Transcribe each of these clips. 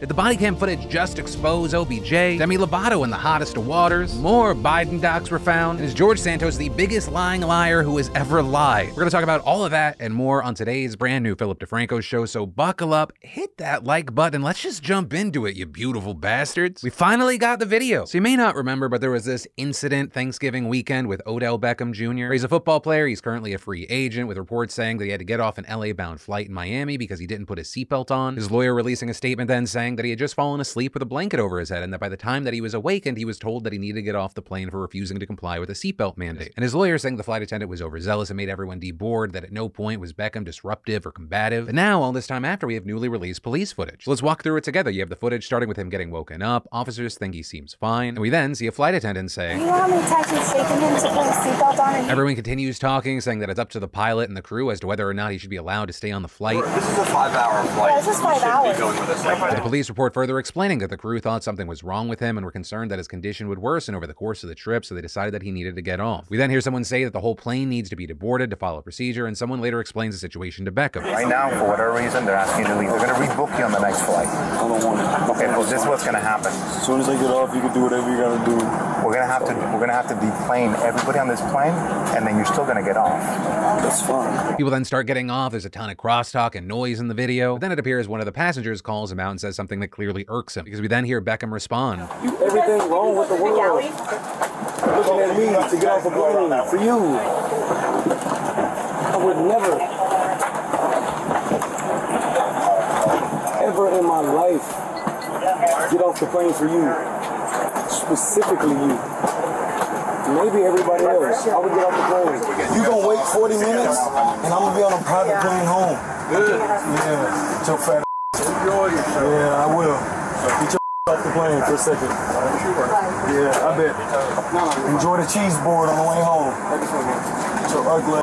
Did the body cam footage just expose OBJ? Demi Lovato in the hottest of waters? More Biden docs were found? And is George Santos the biggest lying liar who has ever lied? We're gonna talk about all of that and more on today's brand new Philip DeFranco show, so buckle up, hit that like button, let's just jump into it, you beautiful bastards. We finally got the video. So you may not remember, but there was this incident Thanksgiving weekend with Odell Beckham Jr. He's a football player, he's currently a free agent, with reports saying that he had to get off an LA bound flight in Miami because he didn't put his seatbelt on. His lawyer releasing a statement then saying that he had just fallen asleep with a blanket over his head and that by the time that he was awakened, he was told that he needed to get off the plane for refusing to comply with a seatbelt mandate. And his lawyer saying the flight attendant was overzealous and made everyone deboard, that at no point was Beckham disruptive or combative. But now, all this time after, we have newly released police footage. Let's walk through it together. You have the footage starting with him getting woken up. Officers think he seems fine. And we then see a flight attendant say, You know how many times we've shaken him to put his seatbelt on? And Everyone continues talking, saying that it's up to the pilot and the crew as to whether or not he should be allowed to stay on the flight. This is a five-hour flight. Yeah, it's just five hours. Be going with us like The that. Police report further explaining that the crew thought something was wrong with him and were concerned that his condition would worsen over the course of the trip, so they decided that he needed to get off. We then hear someone say that the whole plane needs to be deboarded to follow procedure, and someone later explains the situation to Beckham. Right now, for whatever reason, they're asking you to leave. They're going to rebook you on the next flight. I don't want it. Okay, well, this is what's going to happen. As soon as I get off, you can do whatever you gotta do. We're going to have to we're going to have to deplane everybody on this plane, and then you're still going to get off. That's fine. People then start getting off. There's a ton of crosstalk and noise in the video. But then it appears one of the passengers calls him out and says something that clearly irks him, because we then hear Beckham respond. You everything wrong with the world. Looking at me to get off a plane for you. I would never, ever in my life, get off the plane for you. Specifically you. Maybe everybody else. I would get off the plane. You gonna wait 40 minutes, and I'm gonna be on a private plane home. Good. Yeah. Your fat. Yeah, I will. Get your off the plane for a second. Yeah, I bet. Enjoy the cheese board on the way home. Get your ugly.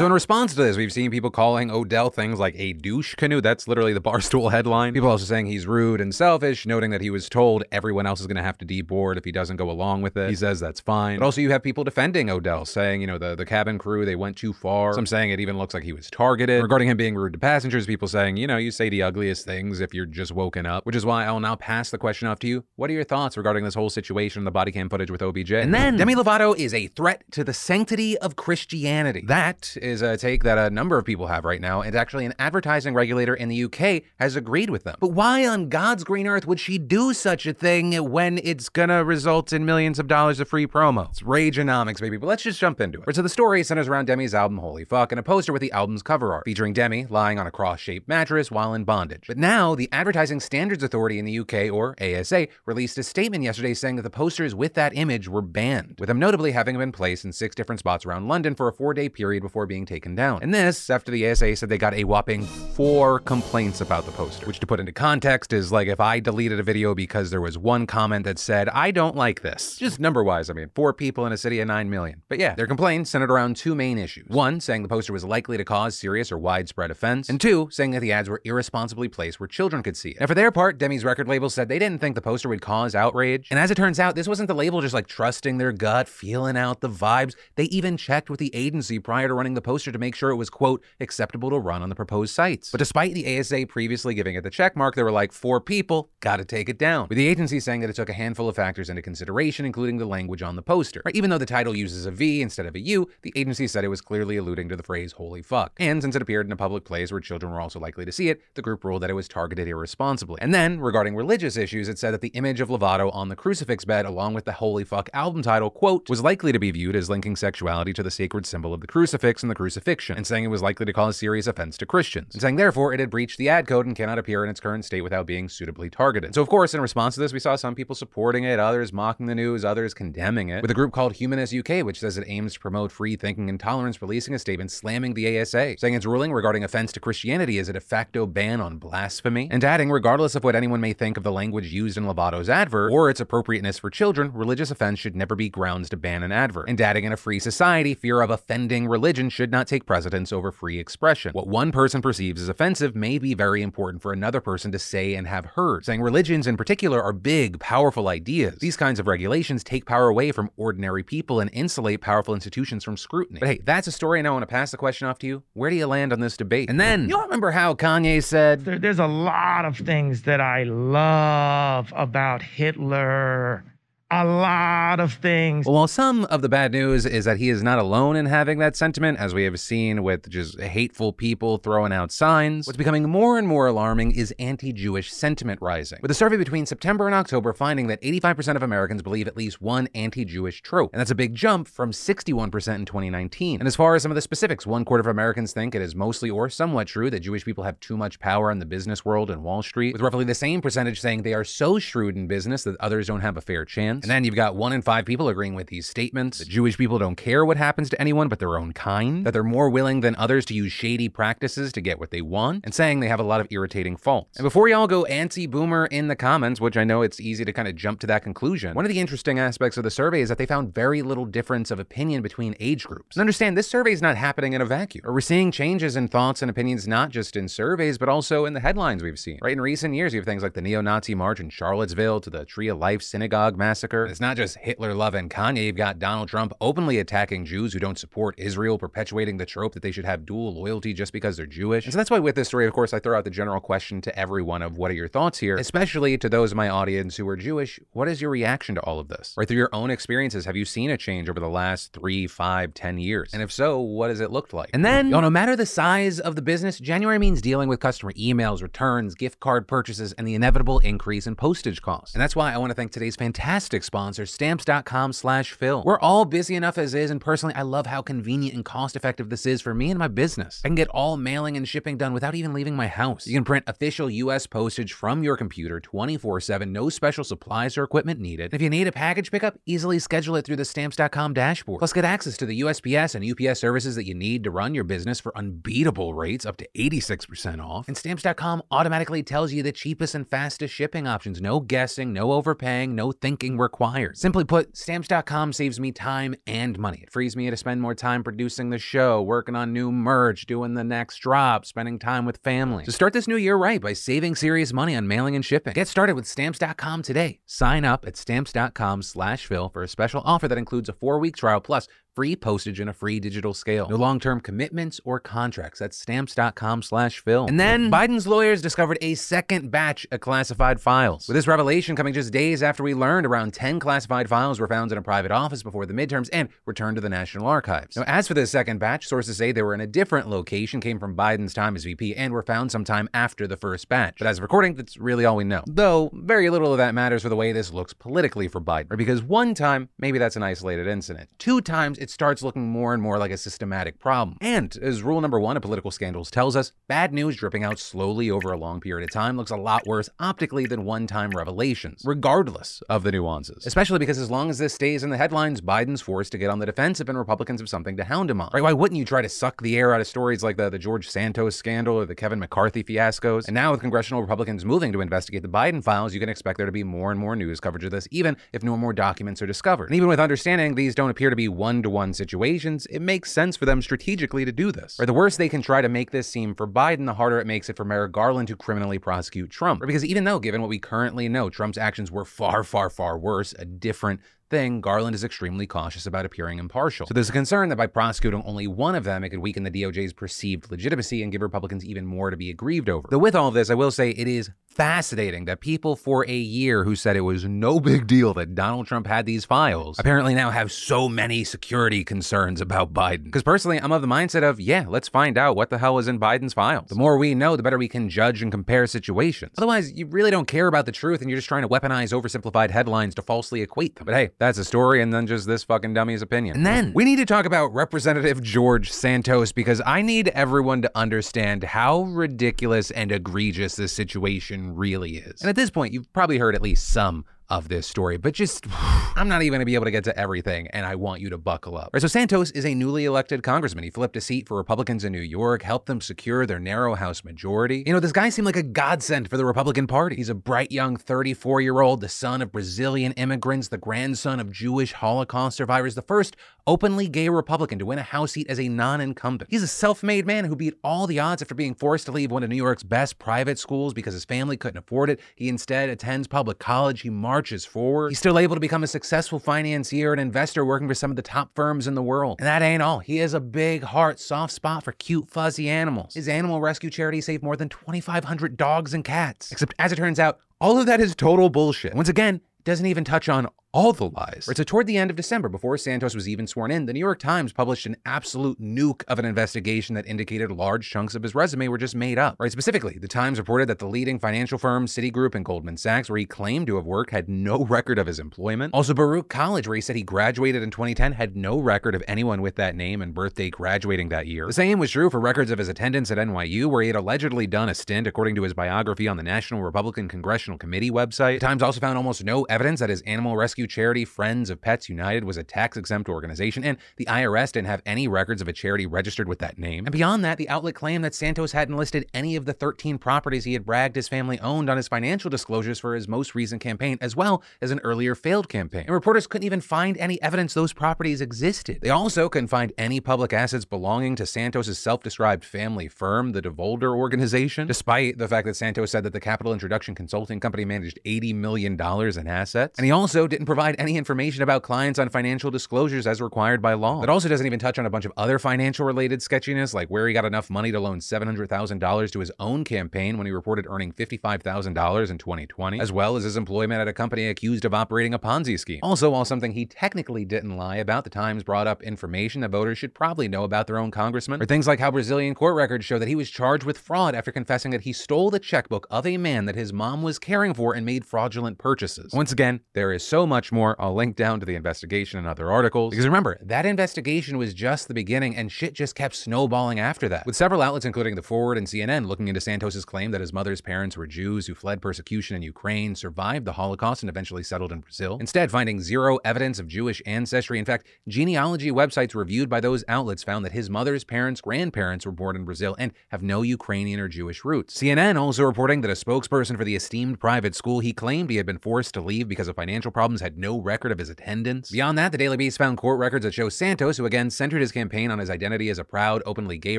So in response to this, we've seen people calling Odell things like a douche canoe. That's literally the Barstool headline. People also saying he's rude and selfish, noting that he was told everyone else is going to have to deboard if he doesn't go along with it. He says that's fine. But also you have people defending Odell, saying, you know, the, the cabin crew, they went too far. Some saying it even looks like he was targeted. Regarding him being rude to passengers, people saying, you know, you say the ugliest things if you're just woken up, which is why I'll now pass the question off to you. What are your thoughts regarding this whole situation, the body cam footage with OBJ? And then Demi Lovato is a threat to the sanctity of Christianity. That is a take that a number of people have right now, and actually an advertising regulator in the UK has agreed with them. But why on God's green earth would she do such a thing when it's gonna result in millions of dollars of free promo? It's rageonomics, baby, but let's just jump into it. So the story centers around Demi's album Holy Fuck and a poster with the album's cover art, featuring Demi lying on a cross-shaped mattress while in bondage. But now, the Advertising Standards Authority in the UK, or ASA, released a statement yesterday saying that the posters with that image were banned, with them notably having been placed in six different spots around London for a four-day period before being taken down. And this, after the ASA said they got a whopping four complaints about the poster, which to put into context is like if I deleted a video because there was one comment that said, I don't like this. Just number wise, I mean, four people in a city of 9 million. But yeah, their complaints centered around two main issues. One, saying the poster was likely to cause serious or widespread offense, and two, saying that the ads were irresponsibly placed where children could see it. Now, for their part, Demi's record label said they didn't think the poster would cause outrage. And as it turns out, this wasn't the label just like trusting their gut, feeling out the vibes. They even checked with the agency prior to running the poster to make sure it was, quote, acceptable to run on the proposed sites. But despite the ASA previously giving it the check mark, they were like, four people, gotta take it down. With the agency saying that it took a handful of factors into consideration, including the language on the poster. Right? Even though the title uses a V instead of a U, the agency said it was clearly alluding to the phrase holy fuck. And since it appeared in a public place where children were also likely to see it, the group ruled that it was targeted irresponsibly. And then, regarding religious issues, it said that the image of Lovato on the crucifix bed, along with the holy fuck album title, quote, was likely to be viewed as linking sexuality to the sacred symbol of the crucifix and the crucifixion, and saying it was likely to cause serious offense to Christians, and saying therefore it had breached the ad code and cannot appear in its current state without being suitably targeted. So, of course, in response to this, we saw some people supporting it, others mocking the news, others condemning it, with a group called Humanist UK, which says it aims to promote free thinking and tolerance, releasing a statement slamming the ASA, saying its ruling regarding offense to Christianity is a de facto ban on blasphemy, and adding, regardless of what anyone may think of the language used in Lovato's advert or its appropriateness for children, religious offense should never be grounds to ban an advert. And adding, in a free society, fear of offending religion should not take precedence over free expression. What one person perceives as offensive may be very important for another person to say and have heard, saying religions in particular are big, powerful ideas. These kinds of regulations take power away from ordinary people and insulate powerful institutions from scrutiny. But hey, that's a story, and I want to pass the question off to you. Where do you land on this debate? And then, you all remember how Kanye said, There, there's a lot of things that I love about Hitler. A lot of things. Well, some of the bad news is that he is not alone in having that sentiment, as we have seen with just hateful people throwing out signs, what's becoming more and more alarming is anti Jewish sentiment rising. With a survey between September and October finding that 85% of Americans believe at least one anti Jewish trope, and that's a big jump from 61% in 2019. And as far as some of the specifics, one quarter of Americans think it is mostly or somewhat true that Jewish people have too much power in the business world and Wall Street, with roughly the same percentage saying they are so shrewd in business that others don't have a fair chance. And then you've got one in five people agreeing with these statements that Jewish people don't care what happens to anyone but their own kind, that they're more willing than others to use shady practices to get what they want, and saying they have a lot of irritating faults. And before y'all go anti boomer in the comments, which I know it's easy to kind of jump to that conclusion, one of the interesting aspects of the survey is that they found very little difference of opinion between age groups. And understand, this survey is not happening in a vacuum. Or we're seeing changes in thoughts and opinions not just in surveys, but also in the headlines we've seen. Right in recent years, you have things like the neo Nazi march in Charlottesville to the Tree of Life synagogue massacre. It's not just Hitler loving Kanye, you've got Donald Trump openly attacking Jews who don't support Israel, perpetuating the trope that they should have dual loyalty just because they're Jewish. And so that's why with this story, of course, I throw out the general question to everyone of what are your thoughts here, especially to those in my audience who are Jewish. What is your reaction to all of this? Right through your own experiences, have you seen a change over the last three, five, ten years? And if so, what has it looked like? And then, y'all, no matter the size of the business, January means dealing with customer emails, returns, gift card purchases, and the inevitable increase in postage costs. And that's why I want to thank today's fantastic sponsor, stamps.com slash Phil. We're all busy enough as is, and personally, I love how convenient and cost effective this is for me and my business. I can get all mailing and shipping done without even leaving my house. You can print official US postage from your computer 24 7, no special supplies or equipment needed. And if you need a package pickup, easily schedule it through the stamps.com dashboard. Plus, get access to the USPS and UPS services that you need to run your business for unbeatable rates up to 86% off. And stamps.com automatically tells you the cheapest and fastest shipping options. No guessing, no overpaying, no thinking required. Simply put, stamps.com saves me time and money. It frees me to spend more time producing the show, working on new merch, doing the next drop, spending time with family. So start this new year right by saving serious money on mailing and shipping. Get started with stamps.com today. Sign up at stamps.com slash Phil for a special offer that includes a four-week trial plus free postage and a free digital scale. No long-term commitments or contracts. That's stamps.com slash Phil. And then Biden's lawyers discovered a second batch of classified files. With this revelation coming just days after we learned around 10 classified files were found in a private office before the midterms and returned to the National Archives. Now, as for the second batch, sources say they were in a different location, came from Biden's time as VP, and were found sometime after the first batch. But as of recording, that's really all we know. Though, very little of that matters for the way this looks politically for Biden. Right? Because one time, maybe that's an isolated incident. Two times, it starts looking more and more like a systematic problem. And as rule number one of political scandals tells us, bad news dripping out slowly over a long period of time looks a lot worse optically than one time revelations, regardless of the nuances. Especially because as long as this stays in the headlines, Biden's forced to get on the defensive and Republicans have something to hound him on. Right? Why wouldn't you try to suck the air out of stories like the, the George Santos scandal or the Kevin McCarthy fiascos? And now with congressional Republicans moving to investigate the Biden files, you can expect there to be more and more news coverage of this, even if no more documents are discovered. And even with understanding these don't appear to be one-to-one situations, it makes sense for them strategically to do this. Or the worse they can try to make this seem for Biden, the harder it makes it for Merrick Garland to criminally prosecute Trump. Or because even though, given what we currently know, Trump's actions were far, far, far worse, a different thing, Garland is extremely cautious about appearing impartial. So there's a concern that by prosecuting only one of them, it could weaken the DOJ's perceived legitimacy and give Republicans even more to be aggrieved over. Though with all of this, I will say it is fascinating that people for a year who said it was no big deal that Donald Trump had these files apparently now have so many security concerns about Biden. Because personally, I'm of the mindset of, yeah, let's find out what the hell is in Biden's files. The more we know, the better we can judge and compare situations. Otherwise, you really don't care about the truth and you're just trying to weaponize oversimplified headlines to falsely equate them. But hey, that's a story and then just this fucking dummy's opinion. And then we need to talk about Representative George Santos because I need everyone to understand how ridiculous and egregious this situation really is. And at this point, you've probably heard at least some of this story, but just, I'm not even gonna be able to get to everything, and I want you to buckle up. Right, so Santos is a newly elected congressman. He flipped a seat for Republicans in New York, helped them secure their narrow House majority. You know, this guy seemed like a godsend for the Republican Party. He's a bright young 34 year old, the son of Brazilian immigrants, the grandson of Jewish Holocaust survivors, the first openly gay Republican to win a House seat as a non incumbent. He's a self made man who beat all the odds after being forced to leave one of New York's best private schools because his family couldn't afford it. He instead attends public college. He marches forward. He's still able to become a successful financier and investor working for some of the top firms in the world. And that ain't all. He has a big heart, soft spot for cute, fuzzy animals. His animal rescue charity saved more than 2,500 dogs and cats. Except, as it turns out, all of that is total bullshit. Once again, doesn't even touch on all the lies. Right, so toward the end of December, before Santos was even sworn in, the New York Times published an absolute nuke of an investigation that indicated large chunks of his resume were just made up. Right, specifically, the Times reported that the leading financial firms, Citigroup and Goldman Sachs, where he claimed to have worked, had no record of his employment. Also, Baruch College, where he said he graduated in 2010, had no record of anyone with that name and birthday graduating that year. The same was true for records of his attendance at NYU, where he had allegedly done a stint, according to his biography on the National Republican Congressional Committee website. The Times also found almost no evidence that his animal rescue charity, Friends of Pets United, was a tax exempt organization, and the IRS didn't have any records of a charity registered with that name. And beyond that, the outlet claimed that Santos hadn't listed any of the 13 properties he had bragged his family owned on his financial disclosures for his most recent campaign, as well as an earlier failed campaign. And reporters couldn't even find any evidence those properties existed. They also couldn't find any public assets belonging to Santos' self described family firm, the DeVolder Organization, despite the fact that Santos said that the Capital Introduction Consulting Company managed $80 million in assets. And he also didn't provide any information about clients on financial disclosures as required by law. It also doesn't even touch on a bunch of other financial related sketchiness, like where he got enough money to loan $700,000 to his own campaign when he reported earning $55,000 in 2020, as well as his employment at a company accused of operating a Ponzi scheme. Also, while something he technically didn't lie about, the Times brought up information that voters should probably know about their own congressman, or things like how Brazilian court records show that he was charged with fraud after confessing that he stole the checkbook of a man that his mom was caring for and made fraudulent purchases. Once again, there is so much more. I'll link down to the investigation and other articles. Because remember, that investigation was just the beginning and shit just kept snowballing after that. With several outlets, including The Forward and CNN, looking into Santos's claim that his mother's parents were Jews who fled persecution in Ukraine, survived the Holocaust, and eventually settled in Brazil. Instead, finding zero evidence of Jewish ancestry. In fact, genealogy websites reviewed by those outlets found that his mother's parents' grandparents were born in Brazil and have no Ukrainian or Jewish roots. CNN also reporting that a spokesperson for the esteemed private school he claimed he had been forced to leave because of financial problems had no record of his attendance. Beyond that, the Daily Beast found court records that show Santos, who again centered his campaign on his identity as a proud, openly gay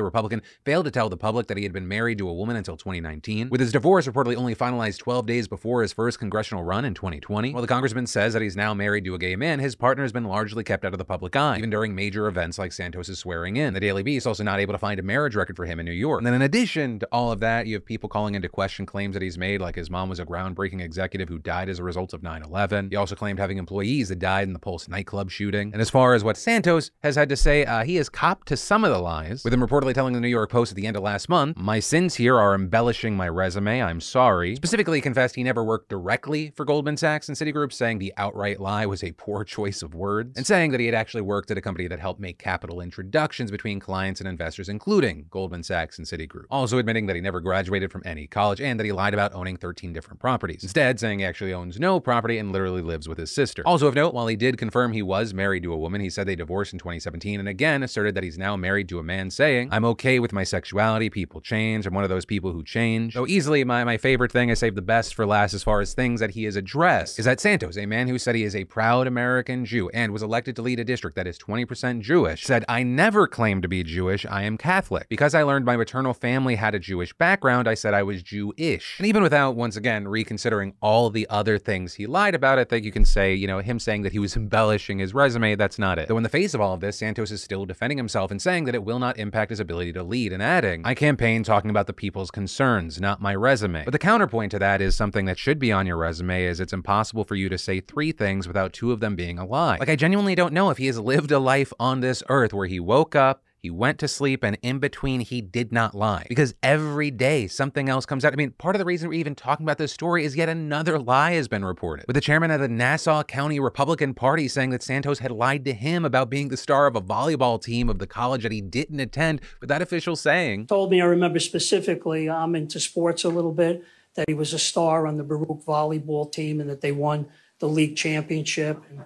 Republican, failed to tell the public that he had been married to a woman until 2019, with his divorce reportedly only finalized 12 days before his first congressional run in 2020. While the congressman says that he's now married to a gay man, his partner has been largely kept out of the public eye, even during major events like Santos' swearing in. The Daily Beast also not able to find a marriage record for him in New York. And then in addition to all of that, you have people calling into question claims that he's made, like his mom was a groundbreaking executive who died as a result of 9-11. He also claimed having employees that died in the Pulse nightclub shooting. And as far as what Santos has had to say, uh, he has copped to some of the lies, with him reportedly telling the New York Post at the end of last month, My sins here are embellishing my resume. I'm sorry. Specifically confessed he never worked directly for Goldman Sachs and Citigroup, saying the outright lie was a poor choice of words, and saying that he had actually worked at a company that helped make capital introductions between clients and investors, including Goldman Sachs and Citigroup. Also admitting that he never graduated from any college and that he lied about owning 13 different properties. Instead, saying he actually owns no property and literally lives with his sister. Also of note, while he did confirm he was married to a woman, he said they divorced in 2017 and again asserted that he's now married to a man saying, I'm okay with my sexuality, people change, I'm one of those people who change. Though easily my, my favorite thing I saved the best for last as far as things that he has addressed is that Santos, a man who said he is a proud American Jew and was elected to lead a district that is 20% Jewish, said, I never claimed to be Jewish, I am Catholic. Because I learned my maternal family had a Jewish background, I said I was Jewish. And even without, once again, reconsidering all the other things he lied about, I think you can say, you know, him saying that he was embellishing his resume, that's not it. Though in the face of all of this, Santos is still defending himself and saying that it will not impact his ability to lead and adding, I campaign talking about the people's concerns, not my resume. But the counterpoint to that is something that should be on your resume is it's impossible for you to say three things without two of them being a lie. Like I genuinely don't know if he has lived a life on this earth where he woke up, he went to sleep, and in between, he did not lie. Because every day something else comes out. I mean, part of the reason we're even talking about this story is yet another lie has been reported. With the chairman of the Nassau County Republican Party saying that Santos had lied to him about being the star of a volleyball team of the college that he didn't attend, with that official saying, told me, I remember specifically, I'm into sports a little bit, that he was a star on the Baruch volleyball team and that they won the league championship. And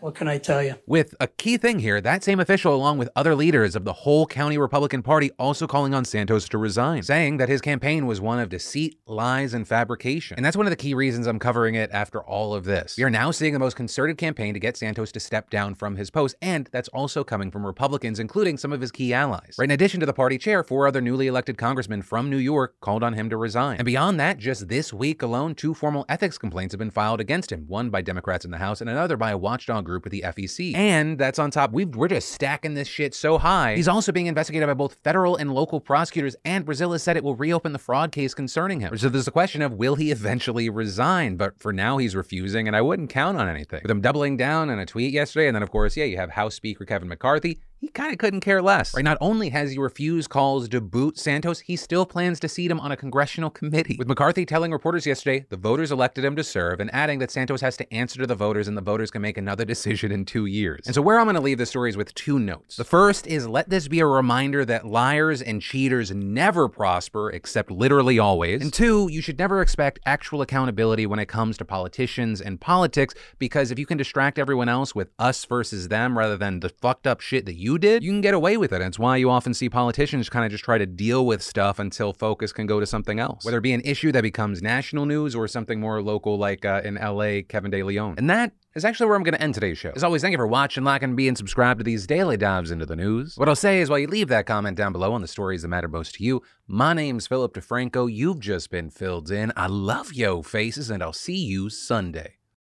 what can I tell you? With a key thing here, that same official, along with other leaders of the whole county Republican Party, also calling on Santos to resign, saying that his campaign was one of deceit, lies, and fabrication. And that's one of the key reasons I'm covering it after all of this. We are now seeing the most concerted campaign to get Santos to step down from his post, and that's also coming from Republicans, including some of his key allies. Right in addition to the party chair, four other newly elected congressmen from New York called on him to resign. And beyond that, just this week alone, two formal ethics complaints have been filed against him, one by Democrats in the House and another by a watchdog group with the FEC. And that's on top, we we're just stacking this shit so high. He's also being investigated by both federal and local prosecutors, and Brazil has said it will reopen the fraud case concerning him. So there's a question of will he eventually resign? But for now, he's refusing, and I wouldn't count on anything. With him doubling down in a tweet yesterday, and then of course, yeah, you have House Speaker Kevin McCarthy he kind of couldn't care less. Right? Not only has he refused calls to boot Santos, he still plans to seat him on a congressional committee. With McCarthy telling reporters yesterday the voters elected him to serve and adding that Santos has to answer to the voters and the voters can make another decision in two years. And so, where I'm going to leave the story is with two notes. The first is let this be a reminder that liars and cheaters never prosper, except literally always. And two, you should never expect actual accountability when it comes to politicians and politics, because if you can distract everyone else with us versus them rather than the fucked up shit that you did, you can get away with it. And it's why you often see politicians kind of just try to deal with stuff until focus can go to something else, whether it be an issue that becomes national news or something more local like uh, in LA, Kevin De Leon. And that is actually where I'm going to end today's show. As always, thank you for watching, liking, being subscribed to these daily dives into the news. What I'll say is while you leave that comment down below on the stories that matter most to you, my name's Philip DeFranco. You've just been filled in. I love yo faces, and I'll see you Sunday.